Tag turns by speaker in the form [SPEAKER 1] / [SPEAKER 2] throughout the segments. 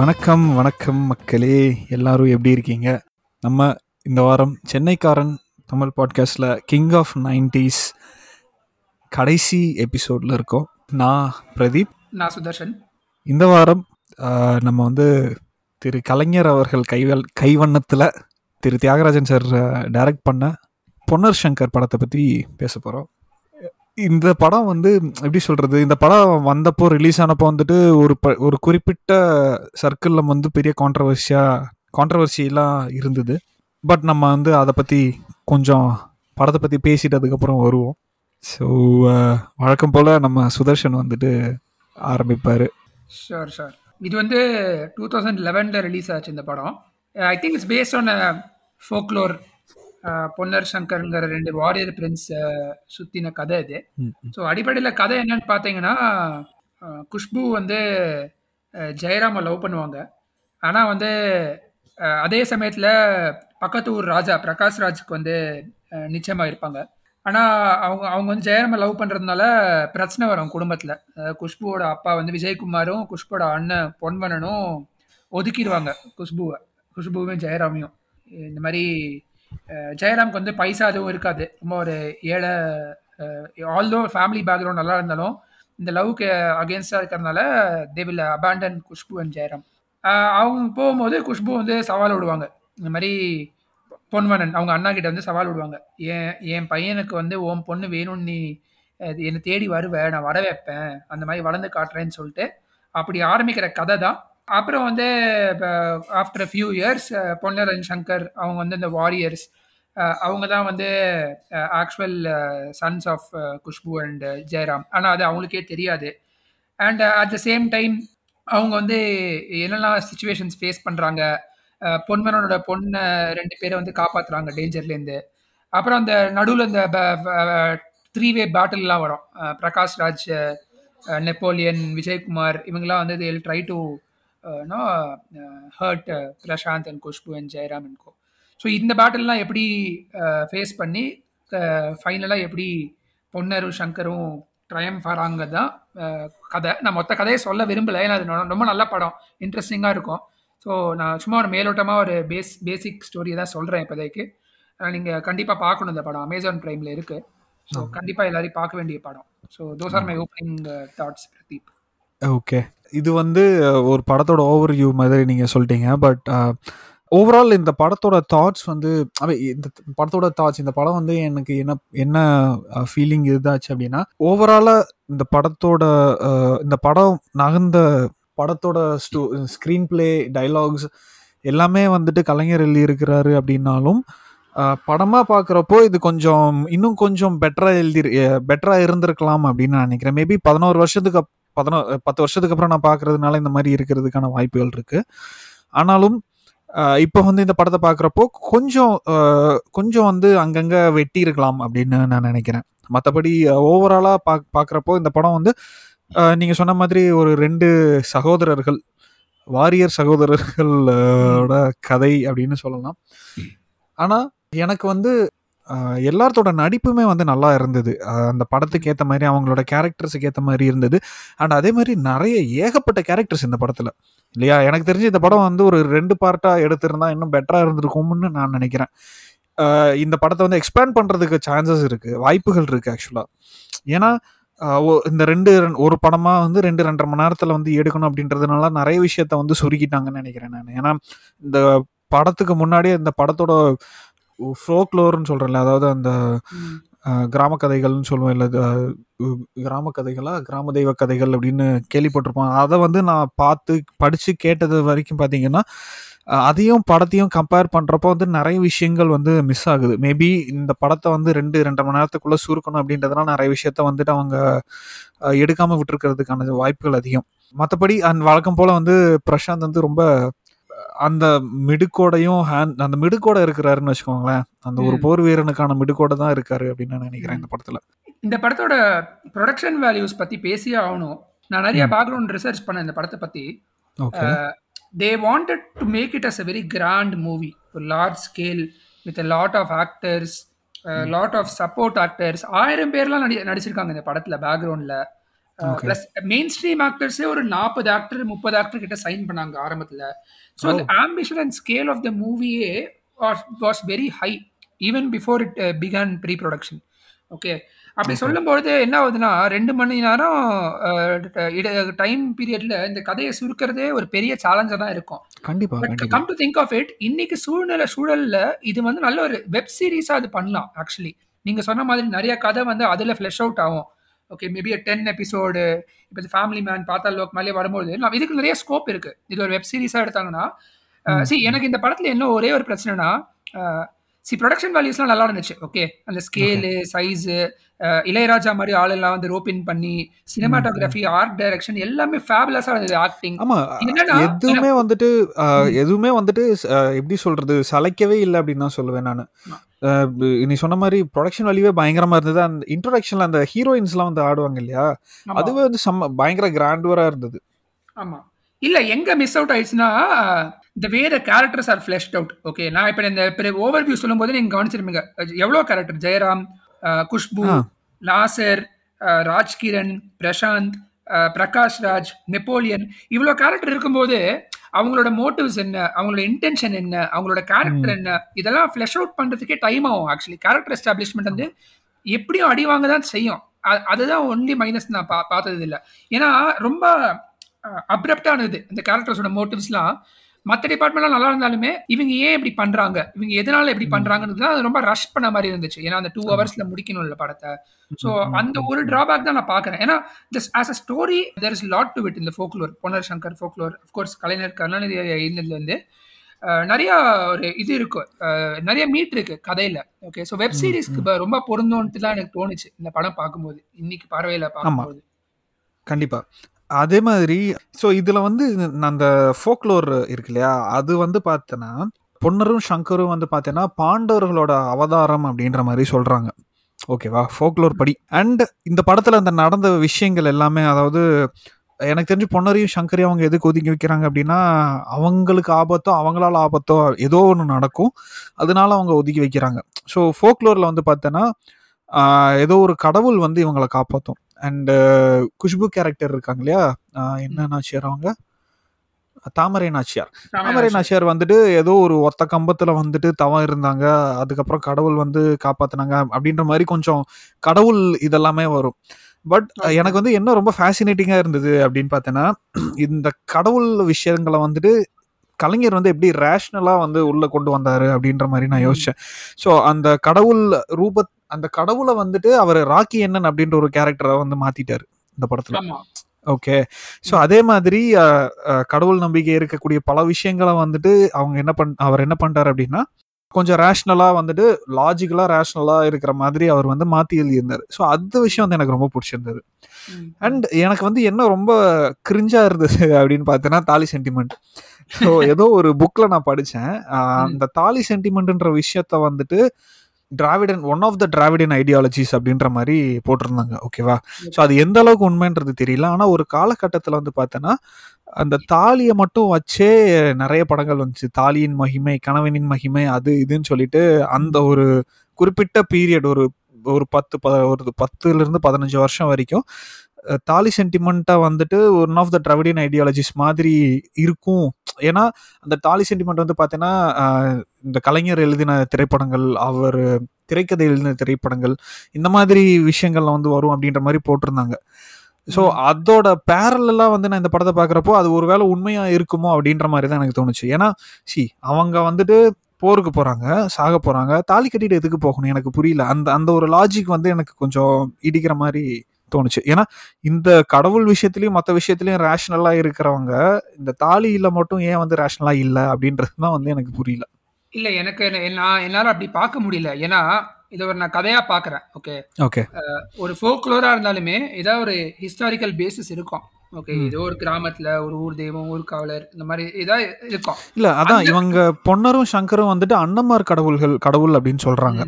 [SPEAKER 1] வணக்கம் வணக்கம் மக்களே. எல்லாரும் எப்படி இருக்கீங்க? நம்ம இந்த வாரம் சென்னைக்காரன் தமிழ் பாட்காஸ்டில் கிங் ஆஃப் நைன்டிஸ் கடைசி எபிசோடில் இருக்கோம். நான் பிரதீப்.
[SPEAKER 2] நான் சுதர்ஷன்.
[SPEAKER 1] இந்த வாரம் நம்ம வந்து திரு கலைஞர் அவர்கள் கைவல் கைவண்ணத்தில் திரு தியாகராஜன் சார் டைரக்ட் பண்ண பொன்னர் சங்கர் படத்தை பற்றி பேச போகிறோம் இந்த படம் வந்து எப்படி சொல்கிறது இந்த படம் வந்தப்போ ரிலீஸ் ஆனப்போ வந்துட்டு ஒரு ப ஒரு குறிப்பிட்ட சர்க்கிளில் வந்து பெரிய கான்ட்ரவர்சியா கான்ட்ரவர்சியெலாம் இருந்தது. பட் நம்ம வந்து அதை பற்றி கொஞ்சம் படத்தை பற்றி பேசிட்டு அதுக்கப்புறம் வருவோம். ஸோ வழக்கம் போல் நம்ம சுதர்ஷன் வந்துட்டு ஆரம்பிப்பார்.
[SPEAKER 2] ஷோர் ஷோர் இது வந்து டூ தௌசண்ட் லெவனில் ரிலீஸ் ஆச்சு இந்த படம். I think it's based on folklore Ponnar சங்கருங்கிற ரெண்டு வாரியர் பிரின்ஸ் சுற்றின கதை இது. ஸோ அடிப்படையில் கதை என்னன்னு பார்த்தீங்கன்னா குஷ்பு வந்து ஜெயராமை லவ் பண்ணுவாங்க. ஆனால் வந்து அதே சமயத்தில் பக்கத்து ஊர் ராஜா பிரகாஷ் ராஜுக்கு வந்து அஹ், நிச்சயமா இருப்பாங்க. ஆனால் அவங்க அவங்க வந்து ஜெயராமை லவ் பண்ணுறதுனால பிரச்சனை வரும் குடும்பத்தில். குஷ்புவோட அப்பா வந்து விஜயகுமாரும் குஷ்புவோட அண்ணன் பொன்வனனும் ஒதுக்கிடுவாங்க குஷ்புவை குஷ்புவையும் ஜெயராமையும். இந்த மாதிரி ஜெயராம்க்கு வந்து பைசா எதுவும் இருக்காது. ரொம்ப ஒரு ஏழை ஆல்தோ ஃபேமிலி பேக்ரவுண்ட் நல்லா இருந்தாலும் இந்த லவ்க்கு அகேன்ஸ்டாக இருக்கிறதுனால they will abandon Khushbu and Jayaram அவங்க போகும்போது குஷ்பு வந்து சவால் விடுவாங்க. இந்த மாதிரி பொன்வனன் அவங்க அண்ணா கிட்ட வந்து சவால் விடுவாங்க. என் என் பையனுக்கு வந்து உன் பொண்ணு வேணும்னு நீ என்னை தேடி வருவேன் நான் வர வைப்பேன் அந்த மாதிரி வளர்ந்து காட்டுறேன்னு சொல்லிட்டு அப்படி ஆரம்பிக்கிற கதை தான் அப்புறம் வந்து after few years Ponnar Shankar அவங்க வந்து இந்த வாரியர்ஸ் அவங்க தான் வந்து actual sons of Khushbu and Jayaram. ஆனால் அது அவங்களுக்கே தெரியாது. And at the same time அவங்க வந்து என்னெல்லாம் சுச்சுவேஷன்ஸ் ஃபேஸ் பண்ணுறாங்க பொன்மனோட பொண்ணை ரெண்டு பேரை வந்து காப்பாற்றுறாங்க டேஞ்சர்லேருந்து அப்புறம் அந்த நடுவில் இந்த த்ரீ வே பேட்டில்லாம் வரும். பிரகாஷ் ராஜ் நெப்போலியன் விஜயகுமார் இவங்கெல்லாம் வந்து try to no hurt Prashanth and Khushbu and Jayaram and go. So இந்த பேட்டில்லாம் எப்படி ஃபேஸ் பண்ணி ஃபைனலாக எப்படி பொன்னரும் சங்கரும் ட்ரயம் வராங்க தான் கதை. நான் மொத்த கதையை சொல்ல விரும்பலை. ஏன்னா அது ரொம்ப நல்ல படம். இன்ட்ரெஸ்டிங்காக இருக்கும். ஸோ நான் சும்மா ஒரு மேலோட்டமாக ஒரு பேஸ் பேசிக் ஸ்டோரியை தான் சொல்கிறேன் இப்போதைக்கு. நீங்கள் கண்டிப்பாக பார்க்கணும் இந்த படம். அமேசான் ப்ரைமில் இருக்குது ஸோ கண்டிப்பாக எல்லாரையும் பார்க்க வேண்டிய படம். So those are my opening thoughts Pradeep.
[SPEAKER 1] Okay இது வந்து ஒரு படத்தோட ஓவர் வியூ மாதிரி நீங்கள் சொல்லிட்டீங்க. பட் ஓவரால் இந்த படத்தோட தாட்ஸ் வந்து இந்த படத்தோட தாட்ஸ் இந்த படம் வந்து எனக்கு என்ன என்ன ஃபீலிங் இதாச்சு அப்படின்னா ஓவராலாக இந்த படத்தோட இந்த படம் நகர்ந்த படத்தோட ஸ்டோ ஸ்க்ரீன் பிளே டைலாக்ஸ் எல்லாமே வந்துட்டு கலைஞர் எழுதி இருக்கிறாரு அப்படின்னாலும் படமாக பார்க்குறப்போ இது கொஞ்சம் இன்னும் கொஞ்சம் பெட்டராக எழுதி பெட்டராக இருந்திருக்கலாம் அப்படின்னு நான் நினைக்கிறேன். மேபி பதினோரு வருஷத்துக்கு பதினோ பத்து வருஷத்துக்கு அப்புறம் நான் பார்க்கறதுனால இந்த மாதிரி இருக்கிறதுக்கான வாய்ப்புகள் இருக்கு. ஆனாலும் இப்போ வந்து இந்த படத்தை பார்க்குறப்போ கொஞ்சம் கொஞ்சம் வந்து அங்கங்கே வெட்டி இருக்கலாம் அப்படின்னு நான் நினைக்கிறேன். மற்றபடி ஓவராலாக பா பார்க்குறப்போ இந்த படம் வந்து நீங்கள் சொன்ன மாதிரி ஒரு ரெண்டு சகோதரர்கள் வாரியர் சகோதரர்களோட கதை அப்படின்னு சொல்லலாம். ஆனால் எனக்கு வந்து எல்லாத்தோட நடிப்புமே வந்து நல்லா இருந்தது. அந்த படத்துக்கு ஏற்ற மாதிரி அவங்களோட கேரக்டர்ஸுக்கு ஏற்ற மாதிரி இருந்தது. அண்ட் அதே மாதிரி நிறைய ஏகப்பட்ட கேரக்டர்ஸ் இந்த படத்தில். இல்லையா? எனக்கு தெரிஞ்சு இந்த படம் வந்து ஒரு ரெண்டு பார்ட்டாக எடுத்திருந்தா இன்னும் பெட்டராக இருந்திருக்கும்னு நான் நினைக்கிறேன். இந்த படத்தை வந்து எக்ஸ்பேண்ட் பண்ணுறதுக்கு சான்சஸ் இருக்குது வாய்ப்புகள் இருக்குது ஆக்சுவலாக ஏன்னா இந்த ரெண்டு ஒரு படமாக வந்து ரெண்டு ரெண்டரை மணி நேரத்தில் வந்து எடுக்கணும் அப்படின்றதுனால நிறைய விஷயத்த வந்து சுருக்கிட்டாங்கன்னு நினைக்கிறேன் நான். ஏன்னா இந்த படத்துக்கு முன்னாடியே இந்த படத்தோட ஃப்ளோக்ளோர்னு சொல்கிறேன்ல அதாவது அந்த கிராம கதைகள்னு சொல்லுவோம் இல்லை கிராம கதைகளா கிராம தெய்வ கதைகள் அப்படின்னு கேள்விப்பட்டிருப்போம். அதை வந்து நான் பார்த்து படித்து கேட்டது வரைக்கும் பார்த்தீங்கன்னா அதையும் படத்தையும் கம்பேர் பண்ணுறப்போ வந்து நிறைய விஷயங்கள் வந்து மிஸ் ஆகுது. மேபி இந்த படத்தை வந்து ரெண்டு ரெண்டரை மணி நேரத்துக்குள்ளே சுருக்கணும் அப்படின்றதுனால நிறைய விஷயத்த வந்துட்டு அவங்க அஹ், எடுக்காம விட்டுருக்கிறதுக்கான வாய்ப்புகள் அதிகம். மற்றபடி அந்த வழக்கம் போல் வந்து பிரசாந்த் வந்து ரொம்ப அந்த மிடுக்கோடையும் ஹேண்ட் அந்த மிடுக்கோட இருக்கிறாருன்னு வச்சுக்கோங்களேன். அந்த ஒரு. போர் வீரனுக்கான மிடுக்கோட தான் இருக்காரு அப்படின்னு நான் நினைக்கிறேன் இந்த படத்துல.
[SPEAKER 2] இந்த படத்தோட ப்ரொடக்ஷன் வேல்யூஸ் பற்றி பேசியே ஆகணும். நான் நிறைய. பேக்ரவுண்ட் ரிசர்ச் பண்ணேன் இந்த படத்தை
[SPEAKER 1] okay.
[SPEAKER 2] They wanted to make it as a very grand movie ஒரு large scale with lot of actors lot of support actors ஆயிரம் பேர்லாம் நடி நடிச்சிருக்காங்க இந்த படத்தில் பேக்ரவுண்டில். ப்ளஸ் மெயின் ஸ்ட்ரீம் ஆக்டர்ஸே ஒரு நாற்பது ஆக்டர் முப்பது ஆக்டர் கிட்ட சைன் பண்ணாங்க ஆரம்பத்தில். ஸோ அந்த ambition and scale of the மூவியே was very high even before it began pre production okay அப்படி சொல்லும்பொழுது என்ன ஆகுதுன்னா ரெண்டு மணி நேரம் டைம் பீரியட்ல இந்த கதையை சுருக்கிறதே ஒரு பெரிய சேலஞ்சாக தான் இருக்கும்.
[SPEAKER 1] கண்டிப்பா
[SPEAKER 2] come to think of it இன்னைக்கு சூழ்நிலை சூழல்ல இது வந்து நல்ல ஒரு வெப் சீரிஸா அது பண்ணலாம் ஆக்சுவலி நீங்க சொன்ன மாதிரி நிறைய கதை வந்து அதுல ஃபிளஷ் அவுட் ஆகும். ஓகே மேபி டென் எபிசோடு இப்போ ஃபேமிலி மேன் பார்த்தா லோக் மேலே வரும்போது நான் இதுக்கு நிறைய ஸ்கோப் இருக்கு. இது ஒரு வெப் சீரிஸா எடுத்தாங்கன்னா சி எனக்கு இந்த படத்துல என்ன ஒரே ஒரு பிரச்சனைனா சி ப்ரொடக்ஷன் வேல்யூஸ்லாம் நல்லா இருந்துச்சு. ஓகே அந்த ஸ்கேலு சைஸு இளையராஜா மாதிரி ஆளெல்லாம் வந்து ரோப்பின் பண்ணி சினிமாட்டோகிராஃபி ஆர்ட் டைரக்ஷன் எல்லாமே ஃபேபுலஸாக இருந்தது ஆக்டிங்
[SPEAKER 1] ஆமா எதுவுமே வந்துட்டு எதுவுமே வந்துட்டு எப்படி சொல்றது சளைக்கவே இல்லை அப்படின்னு தான் சொல்லுவேன் நான். நீ சொன்ன மாதிரி ப்ரொடக்ஷன் வேல்யூவே பயங்கரமா இருந்தது. அந்த இன்ட்ரோடக்ஷன்ல அந்த ஹீரோயின்ஸ்லாம் வந்து ஆடுவாங்க இல்லையா. அதுவே வந்து செம்ம பயங்கர கிராண்டுவரா இருந்தது.
[SPEAKER 2] ஆமா. இல்ல எங்க மிஸ் அவுட் ஆயிடுச்சுன்னா இந்த வேற characters are flushed out okay நான் இப்ப இந்த ஓவர் வியூ சொல்லும்போது நீங்க கவனிச்சிருப்பீங்க. எவ்வளவு character Jayaram Khushbu. Nasser ah, Rajkiran Prashanth Prakash Raj Napoleon. இவ்வளோ கேரக்டர் இருக்கும்போது அவங்களோட மோட்டிவ்ஸ் என்ன? அவங்களோட இன்டென்ஷன் என்ன? அவங்களோட கேரக்டர் என்ன? இதெல்லாம் ஃபிளஷ் அவுட் பண்றதுக்கே டைம் ஆகும் ஆக்சுவலி கேரக்டர் எஸ்டாப்ளிஷ்மெண்ட் வந்து எப்படியும் அடி வாங்க தான் செய்யும். அதுதான் ஒன்லி மைனஸ் நான் பா பார்த்தது இல்லை ஏன்னா ரொம்ப அப்ரப்டானது இந்த கேரக்டர்ஸோட மோட்டிவ்ஸ்லாம் மற்ற டிபார்ட்மெண்ட்லாம் நல்லா இருந்தாலுமே இவங்க ஏன் இப்படி பண்றாங்க? இவங்க எதனால இப்படி பண்றாங்கன்னு தான் ரொம்ப ரஷ் பண்ண மாதிரி இருந்துச்சு. ஏன்னா அந்த டூ ஹவர்ஸ்ல முடிக்கணும்ல படத்தை. ஸோ அந்த ஒரு டிராபேக் தான் நான் பார்க்குறேன். ஏன்னா this as a story there is lot to with இந்த folklore Ponnar Shankar folklore of course Kalaignar Karunanidhi இருந்ததுல இருந்து அஹ், நிறைய ஒரு இது இருக்கு. நிறைய மீட் இருக்கு கதையில. ஓகே ஸோ வெப் சீரிஸ்க்கு ரொம்ப பொருந்தோன்ட்டு தான் எனக்கு தோணுச்சு. இந்த படம் பார்க்கும்போது. இன்னைக்கு பார்வையில பார்க்கும்போது.
[SPEAKER 1] கண்டிப்பா. அதே மாதிரி ஸோ இதில் வந்து அந்த ஃபோக்லோர் இருக்கு இல்லையா அது வந்து பார்த்தோன்னா பொன்னரும் சங்கரும் வந்து பார்த்தீங்கன்னா பாண்டவர்களோட அவதாரம் அப்படின்ற மாதிரி சொல்கிறாங்க ஓகேவா? ஃபோக்லோர் படி. அண்ட் இந்த படத்தில் அந்த நடந்த விஷயங்கள் எல்லாமே அதாவது எனக்கு தெரிஞ்சு பொன்னரையும் சங்கரையும் அவங்க எதுக்கு ஒதுக்கி வைக்கிறாங்க அப்படின்னா அவங்களுக்கு ஆபத்தோ அவங்களால ஆபத்தோ ஏதோ ஒன்று நடக்கும். அதனால அவங்க ஒதுக்கி வைக்கிறாங்க. ஸோ ஃபோக்லோரில் வந்து பார்த்தோன்னா ஏதோ ஒரு கடவுள் வந்து இவங்களை காப்பாற்றும் அண்டு குஷ்பு கேரக்டர் இருக்காங்க இல்லையா என்ன நாச்சியார் அவங்க? தாமரை நாச்சியார். தாமரை நாச்சியார். வந்துட்டு ஏதோ ஒரு ஒத்த கம்பத்துல வந்துட்டு தவம் இருந்தாங்க. அதுக்கப்புறம் கடவுள் வந்து காப்பாத்துனாங்க அப்படின்ற மாதிரி கொஞ்சம் கடவுள் இதெல்லாமே வரும். பட். எனக்கு வந்து என்ன ரொம்ப ஃபேசினேட்டிங்கா இருந்தது அப்படின்னு பார்த்தேன்னா இந்த கடவுள் விஷயங்களை வந்துட்டு கலைஞர் வந்து எப்படி ரேஷ்னலா வந்து உள்ள கொண்டு வந்தாரு அப்படின்ற மாதிரி நான்
[SPEAKER 2] ம்.
[SPEAKER 1] யோசிச்சேன். ஸோ அந்த கடவுள் ரூப அந்த கடவுளை வந்துட்டு அவர் ராக்கி என்னன் அப்படின்ற ஒரு கேரக்டரை வந்து மாத்திட்டாரு இந்த படத்துல. ஓகே ஸோ அதே மாதிரி கடவுள் நம்பிக்கை இருக்கக்கூடிய பல விஷயங்களை வந்துட்டு அவங்க என்ன பண் அவர் என்ன பண்ணிட்டார் அப்படின்னா கொஞ்சம் ரேஷ்னலாக வந்துட்டு லாஜிக்கலாக ரேஷ்னலாக இருக்கிற மாதிரி அவர் வந்து மாற்றி எழுதியிருந்தார். ஸோ அந்த விஷயம் வந்து எனக்கு ரொம்ப பிடிச்சிருந்தது. அண்ட் எனக்கு வந்து என்ன ரொம்ப கிரிஞ்சா இருந்தது அப்படின்னு பார்த்தேன்னா தாலி சென்டிமெண்ட் ஸோ ஏதோ ஒரு புக்கில் நான் படித்தேன் அந்த தாலி சென்டிமெண்ட்ன்ற விஷயத்த வந்துட்டு Dravidian one of the Dravidian ideologies அப்படின்ற மாதிரி போட்டிருந்தாங்க. ஓகேவா ஸோ அது எந்த அளவுக்கு உண்மைன்றது தெரியல. ஆனால் ஒரு காலகட்டத்தில் வந்து பார்த்தோன்னா அந்த தாலியை மட்டும் வச்சே நிறைய படங்கள் வந்துச்சு. தாலியின் மகிமை கணவனின் மகிமை அது இதுன்னு சொல்லிட்டு அந்த ஒரு குறிப்பிட்ட பீரியட் ஒரு ஒரு பத்து ப ஒரு பத்துலேருந்து பதினஞ்சு வருஷம் வரைக்கும் தாலி சென்டிமெண்ட்டாக வந்துட்டு one of the Dravidian ideologies மாதிரி இருக்கும். ஏன்னா அந்த தாலி சென்டிமெண்ட் வந்து பார்த்தீங்கன்னா இந்த கலைஞர் எழுதின திரைப்படங்கள் அவர் திரைக்கதை எழுதின திரைப்படங்கள் இந்த மாதிரி விஷயங்கள்லாம் வந்து வரும் அப்படின்ற மாதிரி போட்டிருந்தாங்க. ஸோ அதோட பேரலாம் வந்து நான் இந்த படத்தை பார்க்குறப்போ அது ஒருவேளை உண்மையா இருக்குமோ அப்படின்ற மாதிரி தான் எனக்கு தோணுச்சு. ஏன்னா சி அவங்க வந்துட்டு போருக்கு போறாங்க சாக போறாங்க. தாலி கட்டிட்டு எதுக்கு போகணும்? எனக்கு புரியல. அந்த அந்த ஒரு லாஜிக் வந்து எனக்கு கொஞ்சம் இடிக்கிற மாதிரி தோணுச்சு. ஏன்னா இந்த கடவுள் விஷயத்துலயும் மற்ற விஷயத்துலயும் ரேஷனலா இருக்கிறவங்க இந்த தாலியில மட்டும் ஏன் வந்து ரேஷனலா இல்லை அப்படின்றது தான் வந்து எனக்கு புரியல.
[SPEAKER 2] இல்ல எனக்கு என்ன- நான் என்னால அப்படி பார்க்க முடியல. ஏன்னா இதை ஒரு நான் கதையா பார்க்கறேன் ஓகே
[SPEAKER 1] ஓகே
[SPEAKER 2] ஒரு ஃபோக்லோரா இருந்தாலுமே ஏதாவது ஒரு ஹிஸ்டாரிக்கல் பேசிஸ் இருக்கும். ஓகே ஏதோ ஒரு கிராமத்துல ஒரு ஊர் தெய்வம் ஊர் காவலர் இந்த மாதிரி ஏதாவது இருக்கும்.
[SPEAKER 1] இல்ல அதான் இவங்க பொன்னரும் சங்கரும் வந்துட்டு அன்னமார் கடவுள்கள் கடவுள் அப்படின்னு சொல்றாங்க.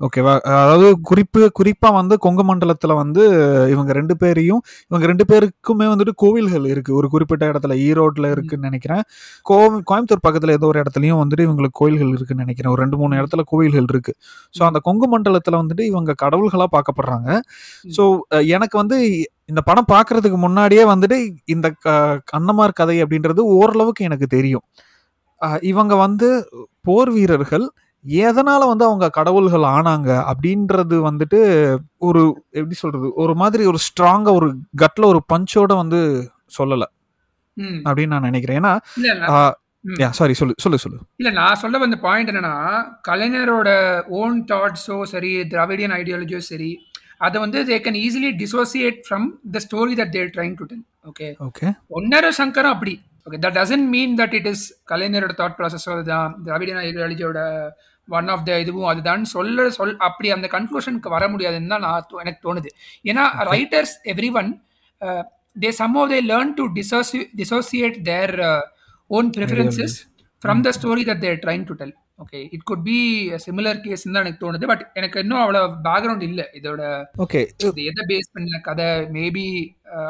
[SPEAKER 1] ஓகேவா அதாவது குறிப்பு குறிப்பா வந்து கொங்கு மண்டலத்துல வந்து இவங்க ரெண்டு பேரையும் இவங்க ரெண்டு பேருக்குமே வந்துட்டு கோவில்கள் இருக்கு. ஒரு குறிப்பிட்ட இடத்துல ஈரோட்ல இருக்குன்னு நினைக்கிறேன். கோ கோயம்புத்தூர் பக்கத்துல ஏதோ ஒரு இடத்துலயும் வந்துட்டு இவங்களுக்கு கோயில்கள் இருக்குன்னு நினைக்கிறேன். ஒரு ரெண்டு மூணு இடத்துல கோவில்கள் இருக்கு. ஸோ அந்த கொங்கு மண்டலத்துல வந்துட்டு இவங்க கடவுள்களா பார்க்கப்படுறாங்க. ஸோ எனக்கு வந்து இந்த படம் பார்க்கறதுக்கு முன்னாடியே வந்துட்டு இந்த க- அன்னமார் கதை அப்படின்றது ஓரளவுக்கு எனக்கு தெரியும். இவங்க வந்து போர் வீரர்கள். எதனால வந்து அவங்க கடவுள்கள் ஆனாங்க அப்படின்றது வந்துட்டு ஒரு எப்படி சொல்றது ஒரு மாதிரி ஒரு ஸ்ட்ராங்கா ஒரு கட்ல ஒரு பஞ்சோட வந்து சொல்லல. அப்படின்னு நான் நினைக்கிறேன். ஏன்னா. சாரி சொல்லு சொல்லு சொல்லு.
[SPEAKER 2] இல்ல நான் சொல்ல வந்த பாயிண்ட் என்னன்னா கலைஞரோட ஓன் தாட்ஸோ சரி திராவிடியன் ஐடியாலஜியோ சரி அதை வந்து they can easily dissociate from the story that they're trying to tell okay
[SPEAKER 1] okay
[SPEAKER 2] ஒன்னர சங்கரம் அப்படி okay that doesn't mean that it is கலைஞரோட thought ப்ராசஸோ அதுதான் திராவிடியன் ஐடியாலஜியோட ஒன் ஆஃப் த இதுவும் அதுதான். சொல்ல சொல் அப்படி அந்த கன்க்ளூஷனுக்கு வர முடியாதுன்னு தான் நான் எனக்கு தோணுது. ஏன்னா writers every one they some they learn to dissoci dissociate their own preferences from the story that they're trying to tell okay it could be similar case தான் எனக்கு தோணுது. பட் எனக்கு இன்னும் அவ்வளோ பேக்ரவுண்ட் இல்லை இதோட.
[SPEAKER 1] ஓகே
[SPEAKER 2] இது எதை பேஸ் பண்ண கதை? மேபி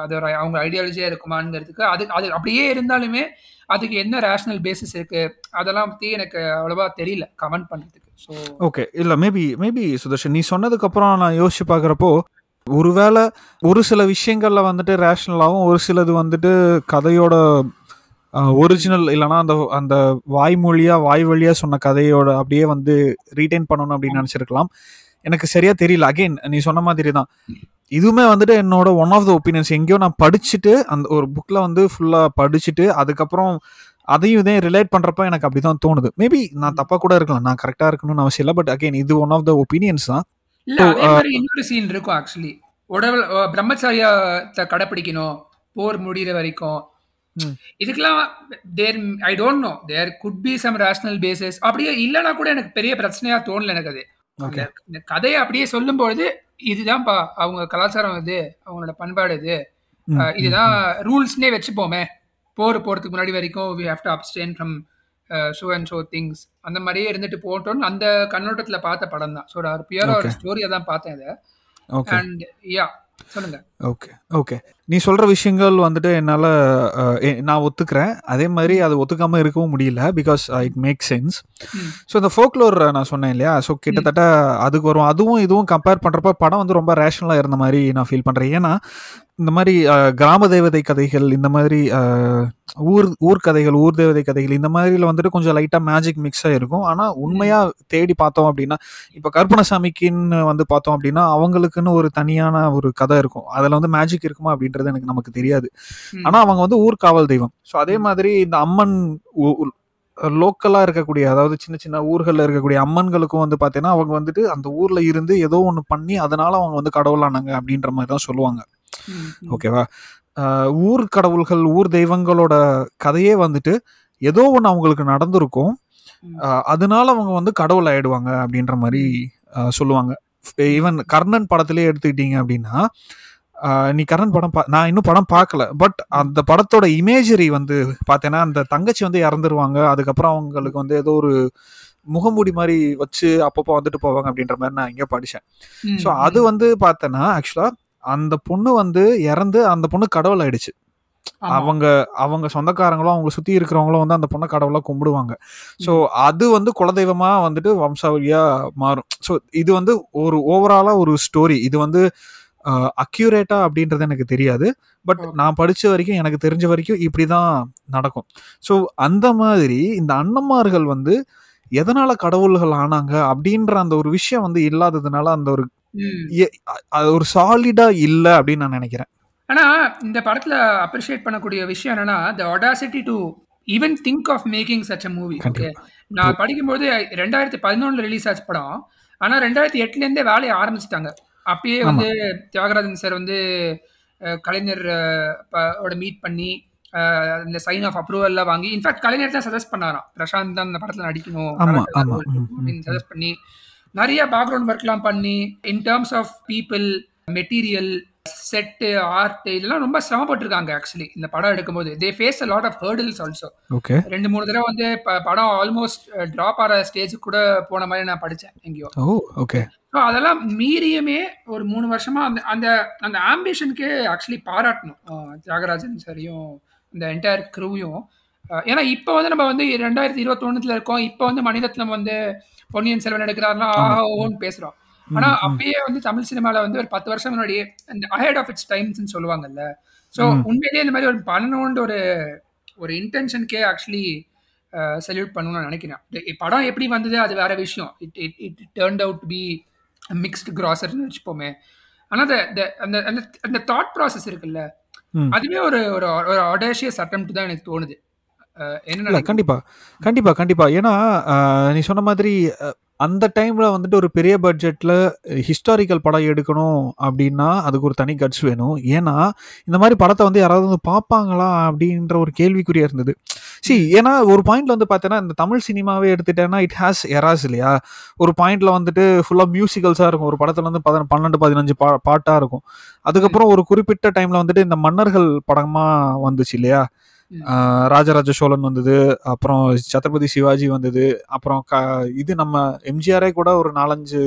[SPEAKER 2] அது ஒரு அவங்க ஐடியாலஜியா இருக்குமாங்கிறதுக்கு அது அது அப்படியே இருந்தாலுமே அதுக்கு என்ன ரேஷனல் பேசிஸ் இருக்கு? அதெல்லாம் பத்தி எனக்கு அவ்வளவா தெரியல கமெண்ட் பண்றதுக்கு. ஸோ
[SPEAKER 1] ஓகே இல்ல மேபி மேபி சுதர்ஷன் நீ சொன்னதுக்கு அப்புறம் நான் யோசிச்சு பார்க்குறப்போ ஒருவேளை ஒரு சில விஷயங்கள்ல வந்துட்டு ரேஷனலாகவும் ஒரு சிலது வந்துட்டு கதையோட ஒரிஜினல் இல்லைன்னா அந்த அந்த வாய்மொழியா வாய் வழியா சொன்ன கதையோட அப்படியே வந்து ரீடைன் பண்ணணும் அப்படின்னு நினச்சிருக்கலாம். எனக்கு சரியா தெரியல. அகைன் நீ சொன்ன மாதிரி தான் இதுவுமே வந்துட்டு என்னோட ஒன் ஆஃப் த ஒப்பீனியன்ஸ் எங்கேயோ நான் படிச்சுட்டு அந்த ஒரு புக்கில் வந்து ஃபுல்லாக படிச்சுட்டு அதுக்கப்புறம் அதையும் இதையும் ரிலேட் பண்ணுறப்ப எனக்கு அப்படி தான் தோணுது. மேபி நான் தப்பாக கூட இருக்கலாம். நான் கரெக்டாக இருக்கணும்னு அவசியம் இல்லை. பட் அகைன் இது ஒன் ஆஃப் த ஒப்பீனியன்ஸ் தான்.
[SPEAKER 2] இன்னொரு சீன் இருக்கும் ஆக்சுவலி உடல் பிரம்மச்சாரியாத்தை கடைப்பிடிக்கணும். போர் முடிகிற வரைக்கும். இதுக்கெல்லாம் there I don't know there could be some rational basis அப்படியே இல்லைன்னா கூட எனக்கு பெரிய பிரச்சனையா தோணல எனக்கு அது. இந்த கதையை அப்படியே சொல்லும்பொழுது இதுதான்ப்பா அவங்க கலாச்சாரம் இது அவங்களோட பண்பாடு இது. இதுதான் ரூல்ஸ்னே வச்சுப்போமே. போர் போறதுக்கு முன்னாடி வரைக்கும் we have to abstain from show and show things அந்த மாதிரியே இருந்துட்டு போட்டோம்னு அந்த கண்ணோட்டத்தில் பார்த்த படம் தான். ஸோ ஒரு பியூரா ஒரு ஸ்டோரியை தான் பார்த்தேன் இதை
[SPEAKER 1] ஓகே.
[SPEAKER 2] அண்ட் யா சொல்லுங்க.
[SPEAKER 1] Okay okay. நீ சொல்ற விஷயங்கள் வந்துட்டு என்னால் நான் ஒத்துக்கிறேன். அதே மாதிரி அது ஒத்துக்காம இருக்கவும் முடியல because it make sense. So இந்த ஃபோக்லோர் நான் சொன்னேன் இல்லையா? ஸோ கிட்டத்தட்ட அதுக்கு வரும். அதுவும் இதுவும் கம்பேர் பண்ணுறப்ப படம் வந்து ரொம்ப ரேஷனலாக இருந்த மாதிரி நான் ஃபீல் பண்ணுறேன் ஏன்னா இந்த மாதிரி கிராம தேவதை கதைகள் இந்த மாதிரி ஊர் ஊர் கதைகள் ஊர் தேவதை கதைகள் இந்த மாதிரில வந்துட்டு கொஞ்சம் லைட்டாக மேஜிக் மிக்ஸாக இருக்கும். ஆனால் உண்மையாக தேடி பார்த்தோம் அப்படின்னா இப்போ கற்பனசாமிக்குன்னு வந்து பார்த்தோம் அப்படின்னா அவங்களுக்குன்னு ஒரு தனியான ஒரு கதை இருக்கும். அதில் வந்து மேஜிக் இருக்குமா அப்படின்றது எனக்கு நமக்கு தெரியாது.
[SPEAKER 2] ம்.
[SPEAKER 1] ஆனால் அவங்க வந்து ஊர் காவல் தெய்வம். ஸோ அதே மாதிரி இந்த அம்மன் லோக்கலாக இருக்கக்கூடிய அதாவது சின்ன சின்ன ஊர்களில் இருக்கக்கூடிய அம்மன்களுக்கும் வந்து பார்த்தீங்கன்னா அவங்க வந்துட்டு அந்த ஊரில் இருந்து ஏதோ ஒன்று பண்ணி அதனால அவங்க வந்து கடவுளானாங்க அப்படின்ற மாதிரி தான் சொல்லுவாங்க. ஓகேவா ஊர் கடவுள்கள் ஊர் தெய்வங்களோட கதையே வந்துட்டு ஏதோ ஒன்று அவங்களுக்கு நடந்திருக்கும். அதனால அவங்க வந்து கடவுள் ஆயிடுவாங்க அப்படின்ற மாதிரி சொல்லுவாங்க. ஈவன் கர்ணன் படத்திலே எடுத்துக்கிட்டீங்க அப்படின்னா நீ கர்ணன் படம் பா நான் இன்னும் படம் பார்க்கல. பட் அந்த படத்தோட இமேஜரி வந்து பார்த்தேன்னா அந்த தங்கச்சி வந்து இறந்துருவாங்க. அதுக்கப்புறம் அவங்களுக்கு வந்து ஏதோ ஒரு முகமூடி மாதிரி வச்சு அப்பப்போ வந்துட்டு போவாங்க அப்படின்ற மாதிரி நான் இங்கே படித்தேன் ஸோ அது வந்து பார்த்தேன்னா ஆக்சுவலாக அந்த பொண்ணு வந்து இறந்து அந்த பொண்ணு கடவுள் ஆயிடுச்சு. அவங்க அவங்க சொந்தக்காரங்களும் அவங்க சுற்றி இருக்கிறவங்களும் வந்து அந்த பொண்ணை கடவுளாக கும்பிடுவாங்க. ஸோ அது வந்து குலதெய்வமாக வந்துட்டு வம்சாவளியாக மாறும். ஸோ இது வந்து ஒரு ஓவராலாக ஒரு ஸ்டோரி இது வந்து அக்யூரேட்டா அப்படின்றது எனக்கு தெரியாது. பட். நான் படிச்ச வரைக்கும் எனக்கு தெரிஞ்ச வரைக்கும் இப்படி தான் நடக்கும். ஸோ அந்த மாதிரி இந்த அண்ணன்மார்கள் வந்து எதனால கடவுள்கள் ஆனாங்க? அப்படின்ற அந்த ஒரு விஷயம் வந்து இல்லாததுனால அந்த ஒரு அது ஒரு சாலிடா இல்ல அப்படின்னு நான் நினைக்கிறேன்.
[SPEAKER 2] ஆனா இந்த படத்துல அப்ரிஷியேட் பண்ணக்கூடிய விஷயம் என்னன்னா the audacity to even think of making such a movie okay. நான் படிக்கும்போது ரெண்டாயிரத்தி பதினொன்னுல ரிலீஸ் ஆச்சு படம். ஆனா ரெண்டாயிரத்தி எட்டுல இருந்தே வேலையை ஆரம்பிச்சிட்டாங்க. அப்பயே வந்து தியாகராஜன் சார் வந்து கலைஞர் மீட் பண்ணி இந்த சைன் ஆஃப் அப்ரூவல்லாம் வாங்கி இன்ஃபேக்ட் கலைஞர் தான் சஜஸ்ட் பண்ணாராம். பிரசாந்த் தான் இந்த படத்துல நடிக்கணும் அப்படின்னு சஜஸ்ட் பண்ணி நிறைய பேக்ரவுண்ட் ஒர்க்லாம் பண்ணி in terms of people material set art இதெல்லாம் ரொம்ப சிரமப்பட்டிருக்காங்க ஆக்சுவலி இந்த படம் எடுக்கும்போது. They face a lot of hurdles also
[SPEAKER 1] okay
[SPEAKER 2] ரெண்டு மூணு தடவை வந்து படம் ஆல்மோஸ்ட் ட்ராப் ஆகிற ஸ்டேஜுக்கு கூட போன மாதிரி நான் படித்தேன் எங்கேயோ.
[SPEAKER 1] ஓ ஓகே
[SPEAKER 2] ஸோ அதெல்லாம் மீறியுமே ஒரு மூணு வருஷமா அந்த அந்த அந்த ஆம்பிஷனுக்கு ஆக்சுவலி பாராட்டணும். தியாகராஜன் சரியும் இந்த என்டையர் க்ரூவையும் ஏன்னா இப்போ வந்து நம்ம வந்து ரெண்டாயிரத்தி இருபத்தொன்னுல இருக்கோம். இப்போ வந்து மணிரத்னம் வந்து பொன்னியின் செல்வன் எடுக்கிறாருன்னா ஆஹா ஓன்னு பேசுறோம். ஆனா அப்பயே வந்து தமிழ் சினிமால வந்து ஒரு பத்து வருஷம் முன்னாடியே அந்த அஹெட் ஆஃப் இட்ஸ் டைம்ஸ்னு சொல்லுவாங்கல்ல. ஸோ உண்மையிலேயே இந்த மாதிரி ஒரு பண்ணணுன்ற ஒரு ஒரு இன்டென்ஷனுக்கே ஆக்சுவலி சல்யூட் பண்ணணும்னு நினைக்கிறேன். படம் எப்படி வந்தது அது வேற விஷயம். It it it turned out be mixed கிராசர்னு வச்சுப்போமே. ஆனால் அந்த அந்த அந்த தாட் ப்ராசஸ் இருக்குல்ல. அதுவே ஒரு ஒரு ஒரு ஆடேஷியஸ் அட்டம்ப்ட் தான் எனக்கு தோணுது. என்ன?
[SPEAKER 1] கண்டிப்பா. கண்டிப்பா கண்டிப்பா. ஏன்னா நீ சொன்ன மாதிரி அந்த டைமில் வந்துட்டு ஒரு பெரிய பட்ஜெட்டில் ஹிஸ்டாரிக்கல் படம் எடுக்கணும் அப்படின்னா அதுக்கு ஒரு தனி கட்ஸ் வேணும். ஏன்னா இந்த மாதிரி படத்தை வந்து யாராவது வந்து பார்ப்பாங்களா அப்படின்ற ஒரு கேள்விக்குறியாக இருந்தது. சி ஏன்னா ஒரு பாயிண்ட்ல வந்து பார்த்தீங்கன்னா இந்த தமிழ் சினிமாவே எடுத்துட்டேன்னா இட் ஹாஸ் எராஸ் இல்லையா? ஒரு பாயிண்ட்ல வந்துட்டு ஃபுல்லாக மியூசிக்கல்ஸாக இருக்கும். ஒரு படத்தில் வந்து பதின பன்னெண்டு பதினஞ்சு பா பாட்டாக இருக்கும். அதுக்கப்புறம் ஒரு குறிப்பிட்ட டைமில் வந்துட்டு இந்த மன்னர்கள் படமாக வந்துச்சு இல்லையா? ராஜராஜ சோழன் வந்தது அப்புறம் சத்ரபதி சிவாஜி வந்தது அப்புறம் க இது நம்ம எம்ஜிஆரே கூட ஒரு நாலஞ்சு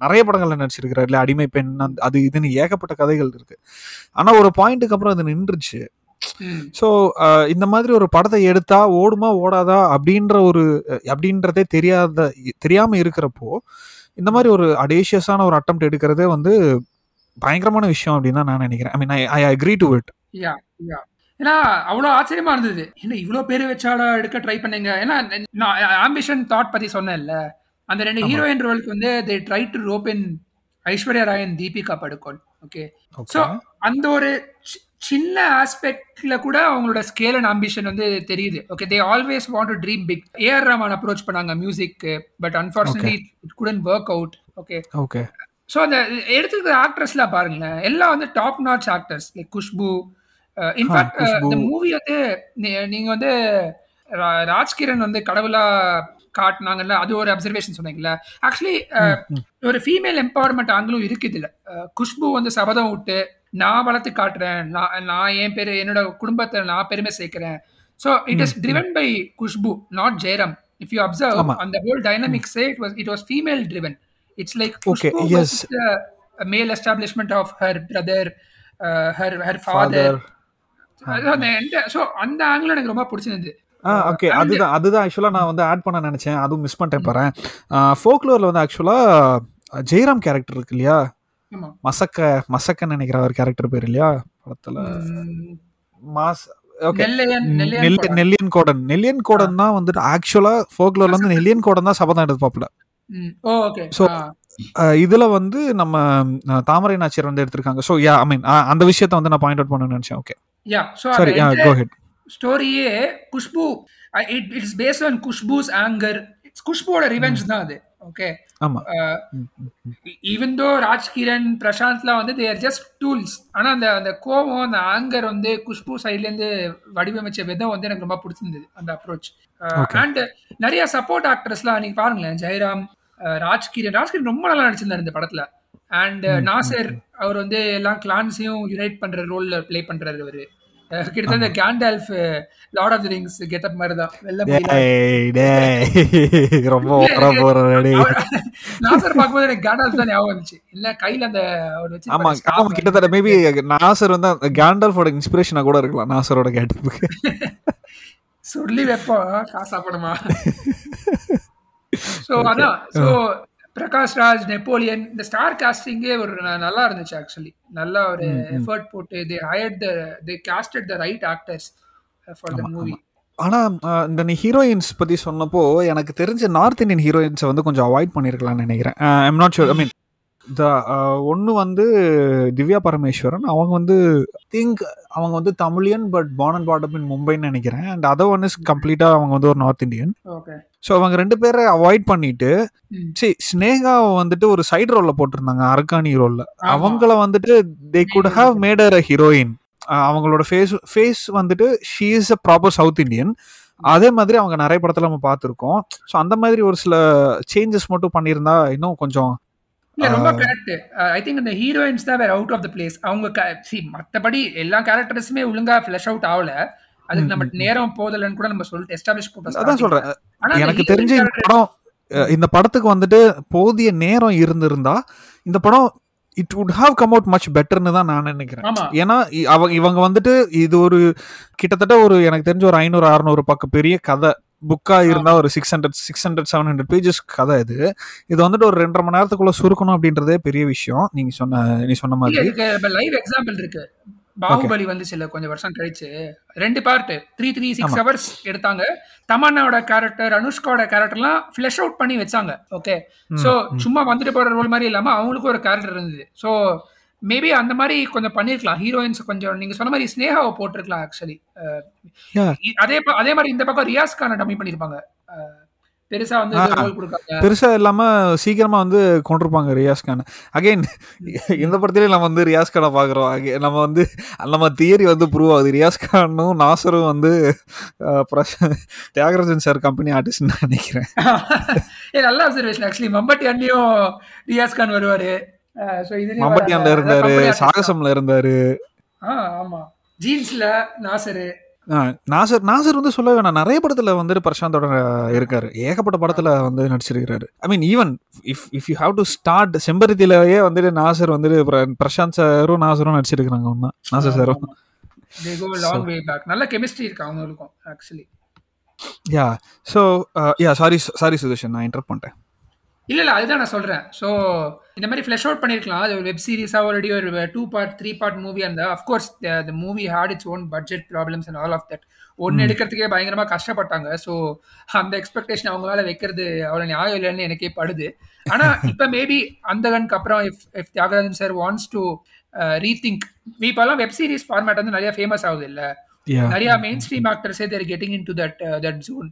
[SPEAKER 1] நிறைய படங்கள்ல நடிச்சிருக்கிறாரு இல்ல அடிமை பெண் அது இதுன்னு ஏகப்பட்ட கதைகள் இருக்கு. ஆனா ஒரு பாயிண்ட்டுக்கு அப்புறம் அது நின்றுச்சு. ஸோ இந்த மாதிரி ஒரு படத்தை எடுத்தா ஓடுமா ஓடாதா அப்படின்ற ஒரு அப்படின்றதே தெரியாத தெரியாம இருக்கிறப்போ இந்த மாதிரி ஒரு அடேஷியஸான ஒரு அட்டம் எடுக்கிறதே வந்து பயங்கரமான விஷயம் அப்படின்னு தான் நான் நினைக்கிறேன். I mean I I agree to it
[SPEAKER 2] ஏன்னா அவ்வளோ ஆச்சரியமா இருந்தது. என்ன இவ்வளோ பேர் வச்சால எடுக்க ட்ரை பண்ணீங்க? ஏன்னா நான் ஆம்பிஷன் தாட் பத்தி சொன்னேன்ல. அந்த ரெண்டு. ஹீரோயின் ரோலுக்கு வந்து they try to rope in Aishwarya Rai and Deepika Padukone. Okay so அந்த ஒரு சின்ன ஆஸ்பெக்ட்ல கூட அவங்களோட ஸ்கேல் அண்ட் ஆம்பிஷன் வந்து தெரியுது. Okay they always want to dream big A R Rahman approach பண்ணாங்க music but unfortunately it couldn't work out okay
[SPEAKER 1] okay
[SPEAKER 2] so அந்த எடுத்துக்கிற ஆக்ட்ரஸ்லாம் பாருங்களேன். எல்லாம் வந்து top notch actors like Khushbu in fact. இந்த மூவி வந்து நீங்க வந்து ராஜ்கிரண் வந்து கடவுளா காட்டினாங்கல்ல அது ஒரு அப்சர்வேஷன் சொன்னீங்கல்ல. ஆக்சுவலி ஒரு ஃபீமேல் எம்பவர்மெண்ட் ஆங்கிலும் இருக்கு இதுல அஹ், குஷ்பு வந்து சபதம் விட்டு நான் வளர்த்து காட்டுறேன் நான் நான் என் பேரு என்னோட குடும்பத்தை நான் பெருமை சேர்க்கிறேன். So it is driven by Khushbu not Jayaram if you observe. அந்த whole டைனமிக்ஸே it was it was female driven it's like. Male establishment of her brother her her
[SPEAKER 1] father
[SPEAKER 2] அந்த ஸோ அந்த ஆங்கிள் எனக்கு ரொம்ப பிடிச்சிருந்தது.
[SPEAKER 1] ஆ ஓகே அதுதான் அதுதான் ஆக்சுவலாக நான் வந்து ஆட் பண்ண நினச்சேன். அதுவும் மிஸ் பண்ணிட்டேன் பாறேன் ஃபோக்லோரில் வந்து ஆக்சுவலாக ஜெயராம் கேரக்டர் இருக்கு இல்லையா? மசக்க மசக்கன்னு நினைக்கிற ஒரு கேரக்டர் பேர் இல்லையா? படத்தில். Mass okay
[SPEAKER 2] Nelliyan
[SPEAKER 1] Kodan. நெல்லியன் Kodan. தான் வந்துட்டு ஆக்சுவலாக ஃபோக்லோரில் வந்து நெல்லியன் கோடன் தான் சபதம்
[SPEAKER 2] ஓகே
[SPEAKER 1] So, இதுல வந்து நம்ம தாமரை நாச்சியர் வந்து எடுத்திருக்காங்க. ஸோ யா ஐ மீன் அந்த விஷயத்த வந்து நான் பாயிண்ட் அவுட் பண்ண நினைச்சேன். ஓகே
[SPEAKER 2] யா ஸோ
[SPEAKER 1] சரி go ahead
[SPEAKER 2] ஸ்டோரியே Khushbu it it's based on Khushbu's anger குஷ்புவோட revenge தான் அது ஓகே
[SPEAKER 1] ஆமா.
[SPEAKER 2] ஈவன் தோ ராஜ்கிரண் பிரசாந்த்லாம் வந்து தேர் ஜஸ்ட் டூல்ஸ் ஆனா அந்த அந்த கோவம் அந்த ஆங்கர் வந்து குஷ்பு சைட்ல இருந்து வடிவமைச்ச விதம் வந்து எனக்கு ரொம்ப பிடிச்சிருந்தது அந்த அப்ரோச். அண்ட் நிறைய சப்போர்ட் ஆக்டர்ஸ்லாம் நீங்க பாருங்களேன் ஜெயராம் ராஜ்கிரண் ராஜ்கிரண் ரொம்ப நல்லா நடிச்சிருந்தாரு இந்த படத்துல. அண்ட் நாசர் அவர் வந்து எல்லா கிளான்ஸையும் யுனைட் பண்ற ரோல்ல ப்ளே பண்றாரு அவரு. கிட்டத்தட்ட Gandalf Lord of the Rings getup மாதிரி தான் வெள்ள
[SPEAKER 1] ரொம்ப ஓவரா போற டேய்.
[SPEAKER 2] நாசர் பார்க்கும்போது எனக்கு கேண்டால்ஃப் தான் ஞாபகம் வந்துச்சு. இல்ல கையில அந்த
[SPEAKER 1] ஆமா ஆமா கிட்டத்தட்ட மேபி நாசர் வந்து கேண்டல்ஃபோட இன்ஸ்பிரேஷனா கூட இருக்கலாம் நாசரோட கேட்டப்புக்கு
[SPEAKER 2] சொல்லி வைப்போம் காசா படமா சோ அதான். சோ பிரகாஷ் ராஜ் நெப்போலியன் இந்த ஸ்டார் காஸ்டிங்கே ஒரு நல்லா இருந்துச்சு ஆக்சுவலி நல்லா ஒரு எஃபர்ட் போட்டு they hired the they casted the right actors for the movie
[SPEAKER 1] ஆனா அஹ், இந்த நீ ஹீரோயின்ஸ் பத்தி சொன்னப்போ எனக்கு தெரிஞ்ச நார்த் இந்தியன் ஹீரோயின்ஸை வந்து கொஞ்சம் அவாய்ட் பண்ணிருக்கலாம்னு நினைக்கிறேன். I'm not sure I mean the ஒன்று வந்து திவ்யா பரமேஸ்வரன் அவங்க வந்து திங்க் அவங்க வந்து Tamilian but born and brought in மும்பைன்னு நினைக்கிறேன். அண்ட் அதர் ஒன் இஸ் கம்ப்ளீட்டாக அவங்க வந்து ஒரு நார்த் இந்தியன்
[SPEAKER 2] ஓகே
[SPEAKER 1] ஸோ அவங்க ரெண்டு பேரை அவாய்ட் பண்ணிட்டு. சரி ஸ்னேகாவை வந்துட்டு ஒரு சைடு ரோல்ல போட்டிருந்தாங்க அரக்காணி ரோல்ல. அவங்கள வந்துட்டு they could have made a heroine அவங்களோட ஃபேஸ் ஃபேஸ் வந்துட்டு she is a proper south Indian அதே மாதிரி அவங்க நிறைய படத்துல நம்ம பார்த்துருக்கோம். ஸோ அந்த மாதிரி ஒரு சில சேஞ்சஸ் மட்டும் பண்ணியிருந்தா இன்னும் கொஞ்சம்
[SPEAKER 2] இல்ல ரொம்ப கரெக்ட் ஐ திங்க் இந்த ஹீரோயின்ஸ் தான் வேற அவுட் ஆஃப் த பிளேஸ் அவங்க சி மத்தபடி எல்லா கேரக்டர்ஸுமே ஒழுங்கா ஃபிளஷ் அவுட் ஆகல அதுக்கு நம்ம நேரம் போதலன்னு கூட நம்ம சொல்லிட்டு எஸ்டாப்ளிஷ் போட்டோம்
[SPEAKER 1] அதான் சொல்றேன். எனக்கு தெரிஞ்ச இந்த படம் இந்த படத்துக்கு வந்துட்டு போதிய நேரம் இருந்திருந்தா இந்த படம் it would have come out much பெட்டர்னு தான் நான் நினைக்கிறேன். ஏன்னா அவங்க இவங்க வந்துட்டு இது ஒரு கிட்டத்தட்ட ஒரு எனக்கு தெரிஞ்ச ஒரு ஐநூறு அறுநூறு பக்கம் பெரிய கதை. புக்கா இருந்தா ஒரு six hundred six hundred seven hundred pages கதை இது இது வந்துட்டு ஒரு ரெண்டரை மணி நேரத்துக்குள்ள சுருக்கணும் அப்படின்றதே பெரிய விஷயம். நீங்க சொன்ன நீ சொன்ன மாதிரி.
[SPEAKER 2] லைவ் எக்ஸாம்பிள் இருக்கு. பாகுபலி வந்து சில கொஞ்சம் வருஷம் கழிச்சு ரெண்டு part three three six hours எடுத்தாங்க. தமன்னாவோட கேரக்டர் அனுஷ்காவோட கேரக்டர்லாம் ஃபிளஷ் அவுட் பண்ணி வச்சாங்க. ஓகே ஸோ சும்மா வந்துட்டு போற ரோல் மாதிரி இல்லாம அவங்களுக்கும் ஒரு கேரக்டர் இருந்தது. ஸோ மேபி அந்த மாதிரி கொஞ்சம் பண்ணிருக்கலாம். ஹீரோயின்ஸ் கொஞ்சம் நீங்க சொன்ன மாதிரி ஸ்னேகாவை போட்டிருக்கலாம் ஆக்சுவலி அதே அதே மாதிரி இந்த பக்கம் ரியாஸ் கான டம்மி பண்ணிருப்பாங்க. பெருசா வந்து
[SPEAKER 1] பெருசா இல்லாம சீக்கிரமா வந்து கொண்டிருப்பாங்க ரியாஸ் கான் அகைன் இந்த படத்திலே நம்ம வந்து ரியாஸ் கானை பாக்குறோம் நம்ம வந்து நம்ம தியரி வந்து ப்ரூவ் ஆகுது. ரியாஸ் கானும் நாசரும் வந்து தியாகராஜன் சார் கம்பெனி ஆர்டிஸ்ட் நினைக்கிறேன்.
[SPEAKER 2] ஏ நல்ல அப்சர்வேஷன் ஆக்சுவலி மம்பட்டி அண்ணியும் ரியாஸ் கான் வருவாரு.
[SPEAKER 1] மம்பட்டியான்ல இருந்தாரு சாகசம்ல இருந்தாரு.
[SPEAKER 2] ஆமா. ஜீன்ஸ்ல நாசரு.
[SPEAKER 1] நாசர் நாசர் வந்து சொல்ல வேணாம். நிறைய படத்துல வந்துட்டு பிரசாந்தோட இருக்காரு. ஏகப்பட்ட படத்துல வந்து நடிச்சிருக்காரு I mean even if if you have to start செம்பருத்திலேயே வந்துட்டு நாசர் வந்துட்டு பிரசாந்த் சாரும் நாசரும் நடிச்சிருக்காங்க ஒன்னா நாசர் சாரும்.
[SPEAKER 2] நல்ல கெமிஸ்ட்ரி இருக்கு அவங்களுக்கும் actually
[SPEAKER 1] yeah so yeah sorry sorry Sudarshan நான் இன்டர் பண்ணிட்டேன்.
[SPEAKER 2] இல்ல இல்ல அதுதான் நான் சொல்றேன். ஸோ இந்த மாதிரி ஃபிளஷ் அவுட் பண்ணிருக்கலாம். அது ஒரு வெப் சீரிஸா ஆல்ரெடி ஒரு two part three part movie அந்த of course the movie had its own budget problems and all of that ஒன்னு எடுக்கிறதுக்கே பயங்கரமா கஷ்டப்பட்டாங்க. ஸோ அந்த எக்ஸ்பெக்டேஷன் அவங்களால வைக்கிறது அவ்வளோ நியாயம் இல்லைன்னு எனக்கே படுது. ஆனா இப்ப மேபி அந்த கனுக்கு அப்புறம் if if Thiagarajan sir wants to rethink இப்பெல்லாம் வெப் சீரிஸ் ஃபார்மேட் வந்து நிறைய ஃபேமஸ் ஆகுது இல்ல? நிறைய main stream ஆக்டர்ஸே they're getting in to that that zone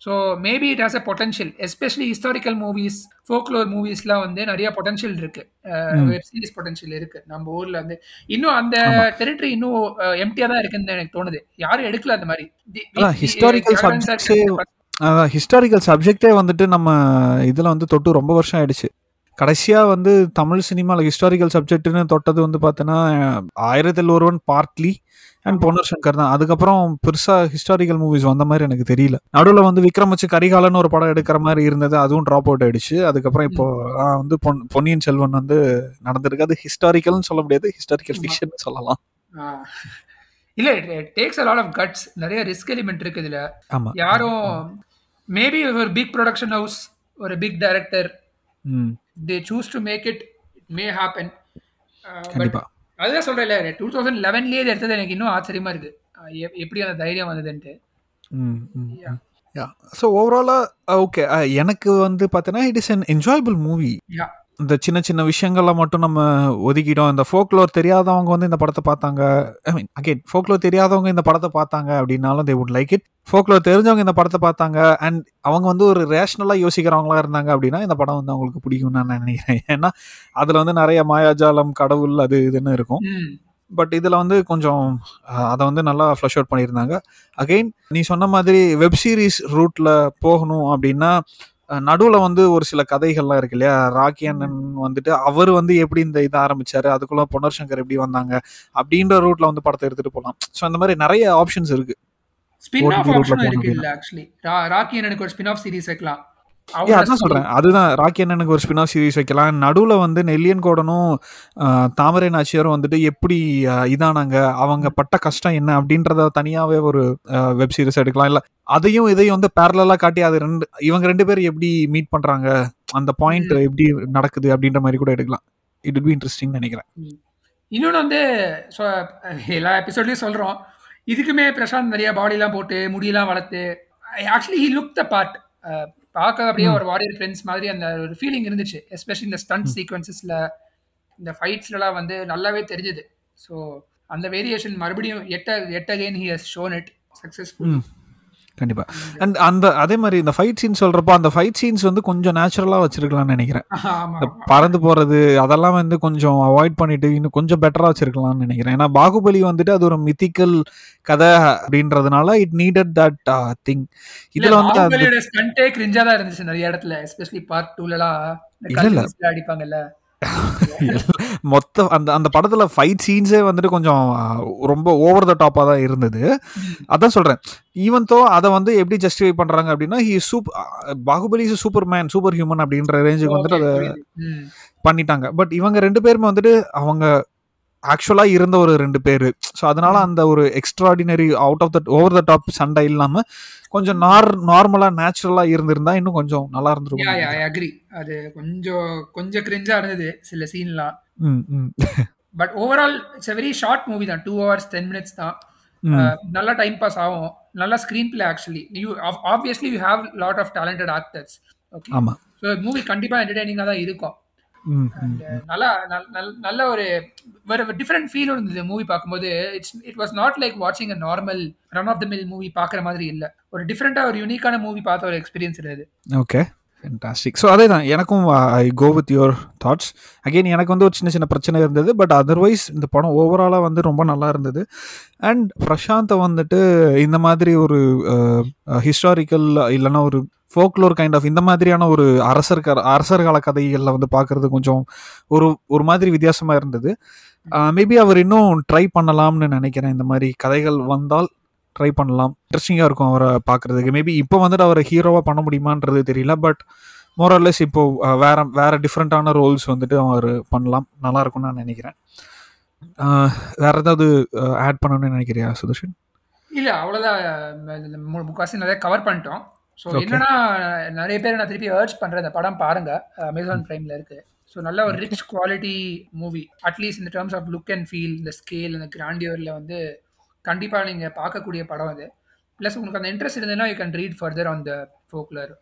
[SPEAKER 2] so maybe it has a potential especially historical movies folklore மூவிஸ்லாம் வந்து நிறைய பொட்டன்ஷியல் இருக்கு. Web series potential இருக்கு. நம்ம ஊர்ல வந்து இன்னும் அந்த டெரிட்டரி இன்னும் எம்டியா தான் இருக்குன்னு எனக்கு தோணுது. யாரும் எடுக்கல அந்த மாதிரி.
[SPEAKER 1] ஹிஸ்டாரிக்கல் ஹிஸ்டாரிக்கல் சப்ஜெக்டே வந்துட்டு நம்ம இதில் வந்து தொட்டு ரொம்ப வருஷம் ஆயிடுச்சு. கடைசியாக வந்து தமிழ் சினிமாவில் ஹிஸ்டாரிக்கல் சப்ஜெக்ட்னு தொட்டது வந்து பார்த்தோன்னா ஆயிரத்தில் ஒருவன் பார்ட்லி அண்ட் பொன்னர் சங்கர் தான். அதுக்கப்புறம் பெருசாக ஹிஸ்டாரிக்கல் மூவிஸ் வந்த மாதிரி எனக்கு தெரியல. நடுவில் வந்து விக்ரம் வச்சு கரிகாலன்னு ஒரு படம் எடுக்கிற மாதிரி இருந்தது அதுவும் ட்ராப் அவுட் ஆயிடுச்சு. அதுக்கப்புறம் இப்போ வந்து பொன் பொன்னியின் செல்வன் வந்து நடந்திருக்கு. அது ஹிஸ்டாரிக்கல்னு சொல்ல முடியாது ஹிஸ்டாரிக்கல் ஃபிக்ஷன் சொல்லலாம்.
[SPEAKER 2] இல்ல takes a lot of guts நிறைய ரிஸ்க் எலிமெண்ட் இருக்கு இதுல.
[SPEAKER 1] ஆமா.
[SPEAKER 2] யாரும் மேபி ஒரு பிக் ப்ரொடக்ஷன் ஹவுஸ் ஒரு big director they choose to make it may happen
[SPEAKER 1] கண்டிப்பா.
[SPEAKER 2] அதுதான் சொல்றேன்ல டூ தௌசண்ட் லெவன்லேயே எடுத்தது எனக்கு இன்னும் ஆச்சரியமா இருக்கு. எப்படி அந்த தைரியம் வந்ததுன்ட்டு.
[SPEAKER 1] ஸோ ஓவராலாக ஓகே எனக்கு வந்து பார்த்தீங்கன்னா it is an enjoyable movie இந்த சின்ன சின்ன விஷயங்கள்ல மட்டும் நம்ம ஒதுக்கிட்டோம். இந்த ஃபோக்லோர் தெரியாதவங்க வந்து இந்த படத்தை பார்த்தாங்க. ஐ மீன் அகெயின் ஃபோக்லோர் தெரியாதவங்க இந்த படத்தை பார்த்தாங்க அப்படின்னாலும் they would like it folklore தெரிஞ்சவங்க இந்த படத்தை பார்த்தாங்க. அண்ட் அவங்க வந்து ஒரு ரேஷ்னலாக யோசிக்கிறவங்களா இருந்தாங்க அப்படின்னா இந்த படம் வந்து அவங்களுக்கு பிடிக்கும் நான் நினைக்கிறேன். ஏன்னா அதில் வந்து நிறைய மாயாஜாலம் கடவுள் அது இதுன்னு இருக்கும். பட் இதில் வந்து கொஞ்சம் அதை வந்து நல்லா ஃப்ளஷ் அவுட் பண்ணியிருந்தாங்க. அகெயின் நீ சொன்ன மாதிரி வெப் சீரிஸ் ரூட்டில் போகணும் அப்படின்னா நடுவில் வந்து ஒரு சில கதைகள்லாம் இருக்கு இல்லையா? ராக்கி அண்ணன் வந்துட்டு அவர் வந்து எப்படி இந்த இதை ஆரம்பிச்சாரு? அதுக்குள்ள பொன்னர் சங்கர் எப்படி வந்தாங்க? அப்படின்ற ரூட்ல வந்து படத்தை எடுத்துட்டு போகலாம் ஸோ அந்த மாதிரி நிறைய ஆப்ஷன்ஸ் இருக்கு.
[SPEAKER 2] ஸ்பின் ஆஃப் ஆப்ஷன் இருக்கு இல்ல ஆக்சுவலி ராக்கி அண்ணனுக்கு ஒரு ஸ்பின் ஆஃப் சீரிஸ் வைக்கலாம்.
[SPEAKER 1] அதான் சொல்றேன். அதுதான். ராக்கி அண்ணனுக்கு ஒரு ஸ்பின் ஆஃப் சீரிஸ் வைக்கலாம். நடுவில் வந்து நெல்லியன் கோடனும் தாமரை நாச்சியாரும் வந்துட்டு எப்படி இதானாங்க? அவங்க பட்ட கஷ்டம் என்ன அப்படின்றத தனியாவே ஒரு வெப் சீரிஸ் எடுக்கலாம். இல்ல அதையும் இதையும் வந்து பேரலா காட்டி அது ரெண்டு இவங்க ரெண்டு பேரும் எப்படி மீட் பண்றாங்க? அந்த பாயிண்ட் எப்படி நடக்குது அப்படின்ற மாதிரி கூட எடுக்கலாம். இட் பி இன்ட்ரெஸ்டிங் நினைக்கிறேன்.
[SPEAKER 2] இன்னொன்று வந்து எல்லா எபிசோட்லயும் சொல்றோம். இதுக்குமே பிரசாந்த் நிறைய பாடிலாம் போட்டு முடியெல்லாம் வளர்த்து actually he look the part பார்க்க அப்படியே ஒரு வாரியர் ஃப்ரெண்ட்ஸ் மாதிரி அந்த ஒரு ஃபீலிங் இருந்துச்சு எஸ்பெஷலி இந்த ஸ்டண்ட் சீக்வன்சஸில் இந்த ஃபைட்ஸ்லலாம் வந்து நல்லாவே தெரிஞ்சுது. ஸோ அந்த வேரியேஷன் மறுபடியும் எட்ட எட் again he has shown it successful
[SPEAKER 1] கண்டிப்பா. அண்ட் அந்த அதே மாதிரி இந்த ஃபைட் சீன் சொல்றப்போ அந்த ஃபைட் சீன்ஸ் வந்து கொஞ்சம் நேச்சுரலா வச்சிருக்கலாம்னு நினைக்கிறேன். பறந்து போறது அதெல்லாம் வந்து கொஞ்சம் அவாய்ட் பண்ணிட்டு இன்னும் கொஞ்சம் பெட்டரா வச்சிருக்கலாம்னு நினைக்கிறேன். ஏன்னா பாகுபலி வந்துட்டு அது ஒரு மித்திக்கல் கதை அப்படின்றதுனால இட் நீடட் தட் திங்
[SPEAKER 2] இதுல வந்து ஸ்டண்டே கிரிஞ்சா தான் இருந்துச்சு நிறைய இடத்துல எஸ்பெஷலி பார்ட் 2லலாம்
[SPEAKER 1] இல்ல
[SPEAKER 2] அடிப்பாங்கல்ல.
[SPEAKER 1] மொத்த அந்த அந்த படத்துல ஃபைட் சீன்ஸே வந்துட்டு கொஞ்சம் ரொம்ப ஓவர் த டாப்பா தான் இருந்தது. அதான் சொல்றேன். ஈவன் தோ அதை வந்து எப்படி ஜஸ்டிஃபை பண்றாங்க அப்படின்னா he soup Baahubali is super man super human அப்படின்ற ரேஞ்சுக்கு வந்துட்டு அதை. பண்ணிட்டாங்க. பட் இவங்க ரெண்டு பேருமே வந்துட்டு அவங்க ஆக்சுவலா இருந்த ஒரு ரெண்டு பேரு. ஸோ அதனால அந்த ஒரு extraordinary out of the over the top சண்டை இல்லாம கொஞ்சம் நார் நார்மலா நேச்சுரலா இருந்திருந்தா இன்னும் கொஞ்சம் நல்லா இருந்திருக்கும்
[SPEAKER 2] ஐ அக்ரி அது கொஞ்சம் கொஞ்சம் கிரிஞ்சா இருந்தது சில சீன்லாம்
[SPEAKER 1] ம், ம்,
[SPEAKER 2] but overall it's very short movie தான். டூ ஹவர்ஸ் டென் மினிட்ஸ் தான். அஹ், நல்லா டைம் பாஸ் ஆகும். நல்லா screenplay actually you obviously you have lot of talented actors okay
[SPEAKER 1] ஆமா.
[SPEAKER 2] ஸோ மூவி கண்டிப்பாக என்டர்டைனிங்காக தான் இருக்கும். நல்லா நல்- நல்- நல்ல ஒரு வேற டிஃப்ரெண்ட் ஃபீல் இருந்தது மூவி பார்க்கும்போது. It's it was not like வாட்சிங் a normal run of the mill movie பார்க்குற மாதிரி இல்லை. ஒரு டிஃப்ரெண்ட்டாக ஒரு யூனிக்கான மூவி பார்த்த ஒரு எக்ஸ்பீரியன்ஸ் இருந்தது.
[SPEAKER 1] ஓகே ஃபென்டாஸ்டிக் ஸோ அதே தான் எனக்கும் I go with your thoughts again எனக்கு வந்து ஒரு சின்ன சின்ன பிரச்சனை இருந்தது பட் அதர்வைஸ் இந்த படம் ஓவராலாக வந்து ரொம்ப நல்லா இருந்தது. அண்ட் பிரசாந்தை வந்துட்டு இந்த மாதிரி ஒரு uh, uh, ஹிஸ்டாரிக்கல் இல்லைன்னா ஒரு ஃபோக்லோர் கைண்ட் ஆஃப் இந்த மாதிரியான ஒரு அரசர் அரசர் கால கதைகளில் வந்து பார்க்குறது கொஞ்சம் ஒரு ஒரு மாதிரி வித்தியாசமாக இருந்தது. Uh, மேபி அவர் இன்னும் ட்ரை பண்ணலாம்னு நினைக்கிறேன். இந்த மாதிரி கதைகள் வந்தால் ட்ரை பண்ணலாம். இன்ட்ரெஸ்டிங்காக இருக்கும் அவரை பார்க்குறதுக்கு. மேபி இப்போ வந்துட்டு அவரை ஹீரோவாக பண்ண முடியுமான்றது தெரியல பட் மோரல்லெஸ் இப்போ வேற வேற டிஃப்ரெண்ட்டான ரோல்ஸ் வந்துட்டு அவர் பண்ணலாம். நல்லா இருக்கும்னு நான் நினைக்கிறேன். வேற ஏதாவது ஆட் பண்ணணும்னு நினைக்கிறியா சுதர்ஷன்?
[SPEAKER 2] இல்லை அவ்வளோதான் முக்காசி நிறைய கவர் பண்ணிட்டோம். ஸோ. என்னன்னா நிறைய பேர் நான் திருப்பி ஏர்ஜ் பண்ணுறேன் இந்த படம் பாருங்க. அமேசான் ப்ரைமில் இருக்கு. ஸோ நல்ல ஒரு rich quality movie at least இந்த terms of look and feel இந்த ஸ்கேல் இந்த கிராண்டியரில் வந்து கண்டிப்பாக நீங்கள் பார்க்கக்கூடிய படம் அது. ப்ளஸ் உங்களுக்கு அந்த இன்ட்ரெஸ்ட் இருந்ததுன்னா you can read further on the folklore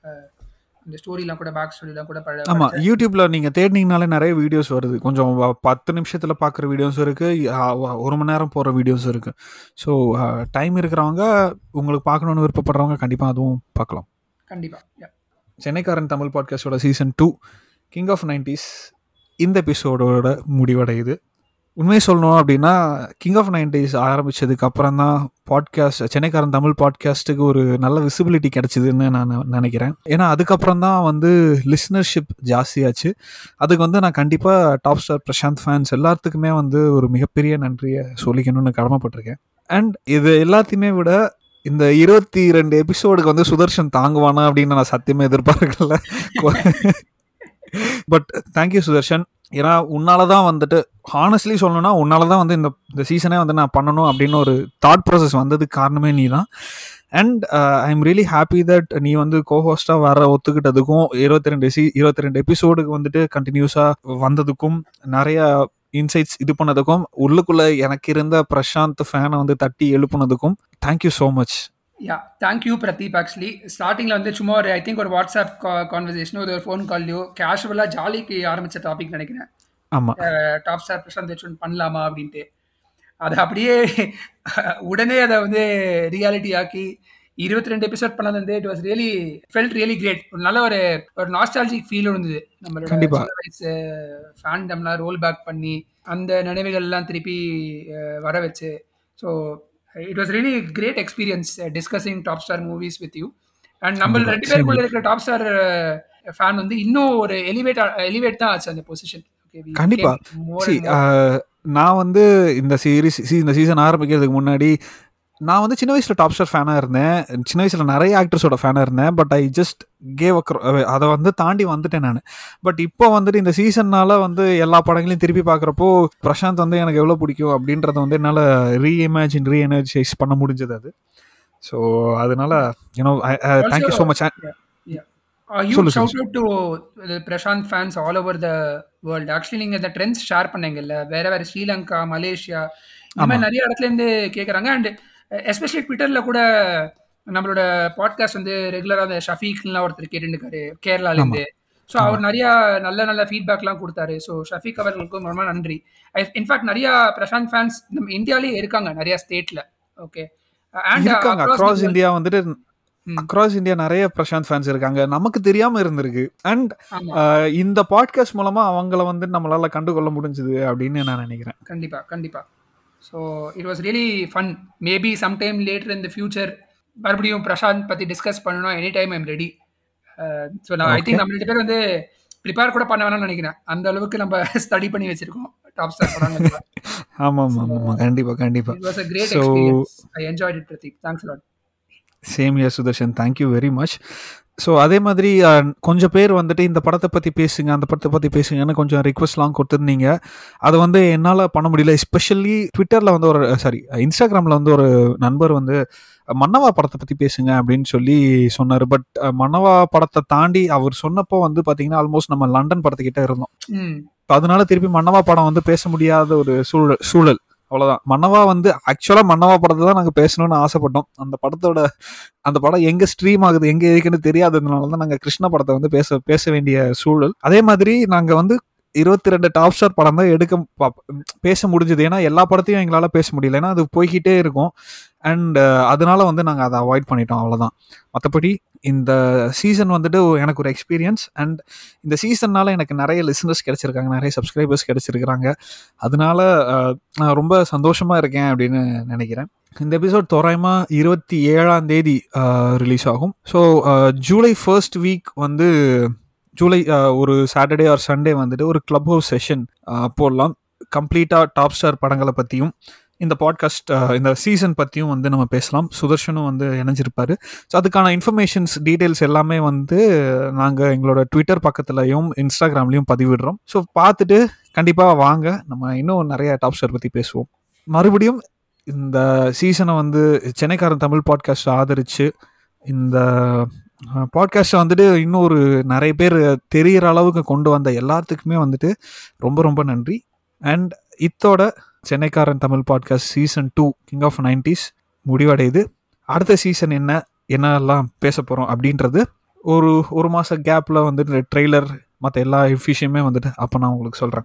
[SPEAKER 2] அந்த ஸ்டோரிலாம் கூட பேக் ஸ்டோரிலாம் கூட
[SPEAKER 1] ஆமாம் யூடியூப்பில் நீங்கள் தேடினீங்கனாலே நிறைய வீடியோஸ் வருது. கொஞ்சம் பத்து நிமிஷத்தில் பார்க்குற வீடியோஸ் இருக்குது ஒரு மணி நேரம் போகிற வீடியோஸ் இருக்குது ஸோ டைம் இருக்கிறவங்க உங்களுக்கு பார்க்கணுன்னு விருப்பப்படுறவங்க கண்டிப்பாக அதுவும் பார்க்கலாம்.
[SPEAKER 2] கண்டிப்பாக
[SPEAKER 1] சென்னைக்காரன் Tamil பாட்காஸ்டோட season two king of nineties இந்த எபிசோடோட முடிவடையுது. உண்மையை சொல்லணும் அப்படின்னா கிங் ஆஃப் நைன்டிஸ் ஆரம்பிச்சதுக்கு அப்புறம் தான் பாட்காஸ்ட் சென்னைக்காரன் தமிழ் பாட்காஸ்ட்டுக்கு ஒரு நல்ல விசிபிலிட்டி கிடைச்சிதுன்னு நான் நினைக்கிறேன். ஏன்னா அதுக்கப்புறம் தான் வந்து லிஸ்னர்ஷிப் ஜாஸ்தியாச்சு. அதுக்கு வந்து நான் கண்டிப்பாக டாப் ஸ்டார் பிரசாந்த் ஃபேன்ஸ் எல்லாத்துக்குமே வந்து ஒரு மிகப்பெரிய நன்றியை சொல்லிக்கணும்னு கடமைப்பட்டிருக்கேன். அண்ட் இது எல்லாத்தையுமே விட இந்த இருபத்தி ரெண்டு எபிசோடுக்கு வந்து சுதர்ஷன் தாங்குவானா அப்படின்னு நான் சத்தியமே எதிர்பார்க்கல. But thank you Sudarshan. ஏன்னா உன்னால தான் வந்துட்டு ஹானஸ்ட்லி சொல்லணும்னா உன்னால தான் வந்து இந்த இந்த சீசனே வந்து நான் பண்ணணும் அப்படின்னு ஒரு தாட் ப்ராசஸ் வந்ததுக்கு காரணமே நீ தான் and I am really happy that நீ வந்து கோஹோஸ்டாக வர ஒத்துக்கிட்டதுக்கும் இருபத்தி ரெண்டு சி இருபத்தி ரெண்டு எபிசோடுக்கு வந்துட்டு கண்டினியூஸாக வந்ததுக்கும் நிறையா இன்சைட்ஸ் இது பண்ணதுக்கும் உள்ளுக்குள்ளே எனக்கு இருந்த பிரசாந்த் ஃபேனை வந்து தட்டி எழுப்புனதுக்கும் thank you so much
[SPEAKER 2] yeah thank you Pradeep actually ஸ்டார்டிங்கில் வந்து சும்மா ஒரு ஐ திங்க் ஒரு வாட்ஸ்அப் கான்வர்சேஷனோ ஒரு ஃபோன் கால்லையோ கேஷுவலாக ஜாலிக்கு ஆரம்பிச்ச டாபிக் நினைக்கிறேன்.
[SPEAKER 1] ஆமாம்
[SPEAKER 2] டாப் ஸ்டார் பிரசாந்த் வச்சு பண்ணலாமா அப்படின்ட்டு. அதை அப்படியே உடனே அதை வந்து ரியாலிட்டி ஆக்கி இருபத்தி ரெண்டு எபிசோட் பண்ணது வந்து it was really felt really great ஒரு நல்ல ஒரு ஒரு நாஸ்டாலஜிக் ஃபீல் இருந்தது. நம்மளோட
[SPEAKER 1] கண்டிப்பா.
[SPEAKER 2] சின்ன வயசு ஃபேண்டம்லாம் ரோல் பேக் பண்ணி அந்த நினைவுகள்லாம் திருப்பி வர வச்சு. So it was really great experience discussing top star movies with you and நம்ம. ரெண்டு பேருக்குள்ள இருக்கிற டாப் ஸ்டார் ஃபேன் வந்து இன்னும் ஒரு எலிவேட் எலிவேட் தான் ஆச்சு அந்த பொசிஷன்
[SPEAKER 1] கண்டிப்பா. ஆஹ், நான் வந்து இந்த சீரிஸ் இந்த சீசன் ஆரம்பிக்கிறதுக்கு முன்னாடி நான் வந்து சின்ன வயசுல டாப் ஸ்டார் ஃபேனாக இருந்தேன். சின்ன வயசுல நிறைய ஆக்டர்ஸோட ஃபேனாக இருந்தேன். பட் ஐ ஜஸ்ட் கேவ் அதை வந்து தாண்டி வந்துட்டேன் நான். பட் இப்போ வந்துட்டு இந்த சீசன்னால வந்து எல்லா படங்களையும் திருப்பி பார்க்குறப்போ பிரசாந்த் வந்து எனக்கு எவ்வளோ பிடிக்கும் அப்படின்றத வந்து என்னால் ரீஇமேஜின் ரீஎனர்ஜைஸ் பண்ண முடிஞ்சது அது. ஸோ அதனால you know thank you so much
[SPEAKER 2] Prashanth fans all over the world actually நீங்கள் இந்த ட்ரெண்ட்ஸ் ஷேர் பண்ணீங்கல்ல. வேற வேற ஸ்ரீலங்கா மலேசியா இந்த மாதிரி. நிறைய இடத்துல இருந்து கேட்குறாங்க அண்ட் எஸ்பெஷலி ட்விட்டரில் கூட நம்மளோட பாட்காஸ்ட் வந்து ரெகுலராக அந்த ஷஃபீக்லாம் ஒருத்தர் கேட்டுருக்காரு கேரளாலேருந்து. ஸோ அவர் நிறைய நல்ல நல்ல ஃபீட்பேக்லாம் கொடுத்தாரு. ஸோ ஷஃபீக் அவர்களுக்கும் ரொம்ப நன்றி. இன்ஃபேக்ட் நிறைய பிரசாந்த் ஃபேன்ஸ் நம்ம இந்தியாவிலேயே இருக்காங்க நிறைய ஸ்டேட்ல ஓகே
[SPEAKER 1] இருக்காங்க. அக்ராஸ் இந்தியா வந்துட்டு. அக்ராஸ் இந்தியா நிறைய பிரசாந்த் ஃபேன்ஸ் இருக்காங்க. நமக்கு தெரியாம இருந்திருக்கு. அண்ட்
[SPEAKER 2] ஆமா.
[SPEAKER 1] இந்த பாட்காஸ்ட் மூலமா அவங்கள வந்து நம்மளால கண்டுகொள்ள முடிஞ்சது அப்படின்னு நான் நினைக்கிறேன்.
[SPEAKER 2] கண்டிப்பா கண்டிப்பா. So it was really fun maybe sometime later in the future மறுபடியும் பிரசாந்த் பற்றி டிஸ்கஸ் பண்ணணும் any time I'm ready so நான் ஐ. திங்க் நம்ம ரெண்டு பேர் வந்து ப்ரிப்பேர் கூட பண்ண வேணாம்னு நினைக்கிறேன். அந்த அளவுக்கு நம்ம ஸ்டடி பண்ணி வச்சிருக்கோம். டாப் ஸ்டார் படங்கள்
[SPEAKER 1] ஆமாம் ஆமாம் ஆமாம் கண்டிப்பாக கண்டிப்பாக
[SPEAKER 2] it was a great experience I enjoyed it Pradeep thanks lot
[SPEAKER 1] same here Sudarshan thank you very much so அதே மாதிரி கொஞ்சம் பேர் வந்துட்டு இந்த படத்தை பற்றி பேசுங்க அந்த படத்தை பற்றி பேசுங்கன்னு கொஞ்சம் ரிக்வஸ்ட்லாம் கொடுத்துருந்தீங்க. அதை வந்து என்னால் பண்ண முடியல. எஸ்பெஷலி ட்விட்டரில் வந்து ஒரு சாரி இன்ஸ்டாகிராமில் வந்து ஒரு நண்பர் வந்து மன்னவா படத்தை பற்றி பேசுங்க அப்படின்னு சொல்லி சொன்னார். பட் மன்னவா படத்தை தாண்டி அவர் சொன்னப்போ வந்து பார்த்தீங்கன்னா ஆல்மோஸ்ட் நம்ம லண்டன் படத்துக்கிட்ட இருந்தோம். அதனால திருப்பி மன்னவா படம் வந்து பேச முடியாத ஒரு சூழல் சூழல். அவ்வளோதான் மன்னவா வந்து ஆக்சுவலாக மன்னவா படத்தை தான் நாங்கள் பேசணும்னு ஆசைப்பட்டோம். அந்த படத்தோட அந்த படம் எங்கே ஸ்ட்ரீம் ஆகுது எங்கே இருக்குன்னு தெரியாததுனால தான் நாங்கள் கிருஷ்ண படத்தை வந்து பேச பேச வேண்டிய சூழல். அதே மாதிரி நாங்கள் வந்து இருபத்தி ரெண்டு டாப் ஸ்டார் படம் தான் எடுக்க பேச முடிஞ்சது. ஏன்னா எல்லா படத்தையும் எங்களால் பேச முடியல. ஏன்னா அது போய்கிட்டே இருக்கும். அண்ட் uh, அதனால வந்து நாங்கள் அதை அவாய்ட் பண்ணிட்டோம் அவ்வளோதான் மற்றபடி இந்த சீசன் வந்துட்டு எனக்கு ஒரு எக்ஸ்பீரியன்ஸ் அண்ட் இந்த சீசன்னால் எனக்கு நிறைய லிசனர்ஸ் கிடச்சிருக்காங்க நிறைய சப்ஸ்கிரைபர்ஸ் கிடச்சிருக்கிறாங்க. அதனால uh, நான் ரொம்ப சந்தோஷமாக இருக்கேன் அப்படின்னு நினைக்கிறேன். இந்த எபிசோட் தோராயமாக இருபத்தி ஏழாம் தேதி uh, ரிலீஸ் ஆகும். ஸோ ஜூலை ஃபர்ஸ்ட் வீக் வந்து ஜூலை ஒரு சாட்டர்டே ஆர் சண்டே வந்துட்டு ஒரு கிளப் ஹவுஸ் செஷன் போடலாம். கம்ப்ளீட்டாக டாப் ஸ்டார் படங்களை பற்றியும் இந்த பாட்காஸ்ட் இந்த சீசன் பற்றியும் வந்து நம்ம பேசலாம். சுதர்ஷனும் வந்து இணைஞ்சிருப்பாரு. ஸோ அதுக்கான இன்ஃபர்மேஷன்ஸ் டீட்டெயில்ஸ் எல்லாமே வந்து நாங்கள் எங்களோட ட்விட்டர் பக்கத்துலையும் இன்ஸ்டாகிராம்லையும் பதிவிடுறோம். ஸோ பார்த்துட்டு கண்டிப்பாக வாங்க. நம்ம இன்னும் நிறைய டாப் ஸ்டார் பற்றி பேசுவோம். மறுபடியும் இந்த சீசனை வந்து சென்னைக்காரன் தமிழ் பாட்காஸ்ட் ஆதரித்து இந்த பாட்காஸ்ட்டை வந்துட்டு இன்னும் ஒரு நிறைய பேர் தெரிகிற அளவுக்கு கொண்டு வந்த எல்லாத்துக்குமே வந்துட்டு ரொம்ப ரொம்ப நன்றி. அண்ட் இத்தோட சென்னைக்காரன் Tamil podcast season two king of nineties முடிவடையுது. அடுத்த சீசன் என்ன என்னெல்லாம் பேச போகிறோம் அப்படின்றது ஒரு ஒரு மாத கேப்பில் வந்துட்டு ட்ரெய்லர் மற்ற எல்லா விஷயமே வந்துட்டு அப்போ நான் உங்களுக்கு சொல்கிறேன்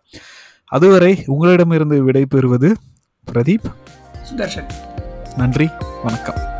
[SPEAKER 1] அதுவரை உங்களிடமிருந்து விடை பெறுவது பிரதீப்.
[SPEAKER 2] சுதர்ஷன்.
[SPEAKER 1] நன்றி வணக்கம்.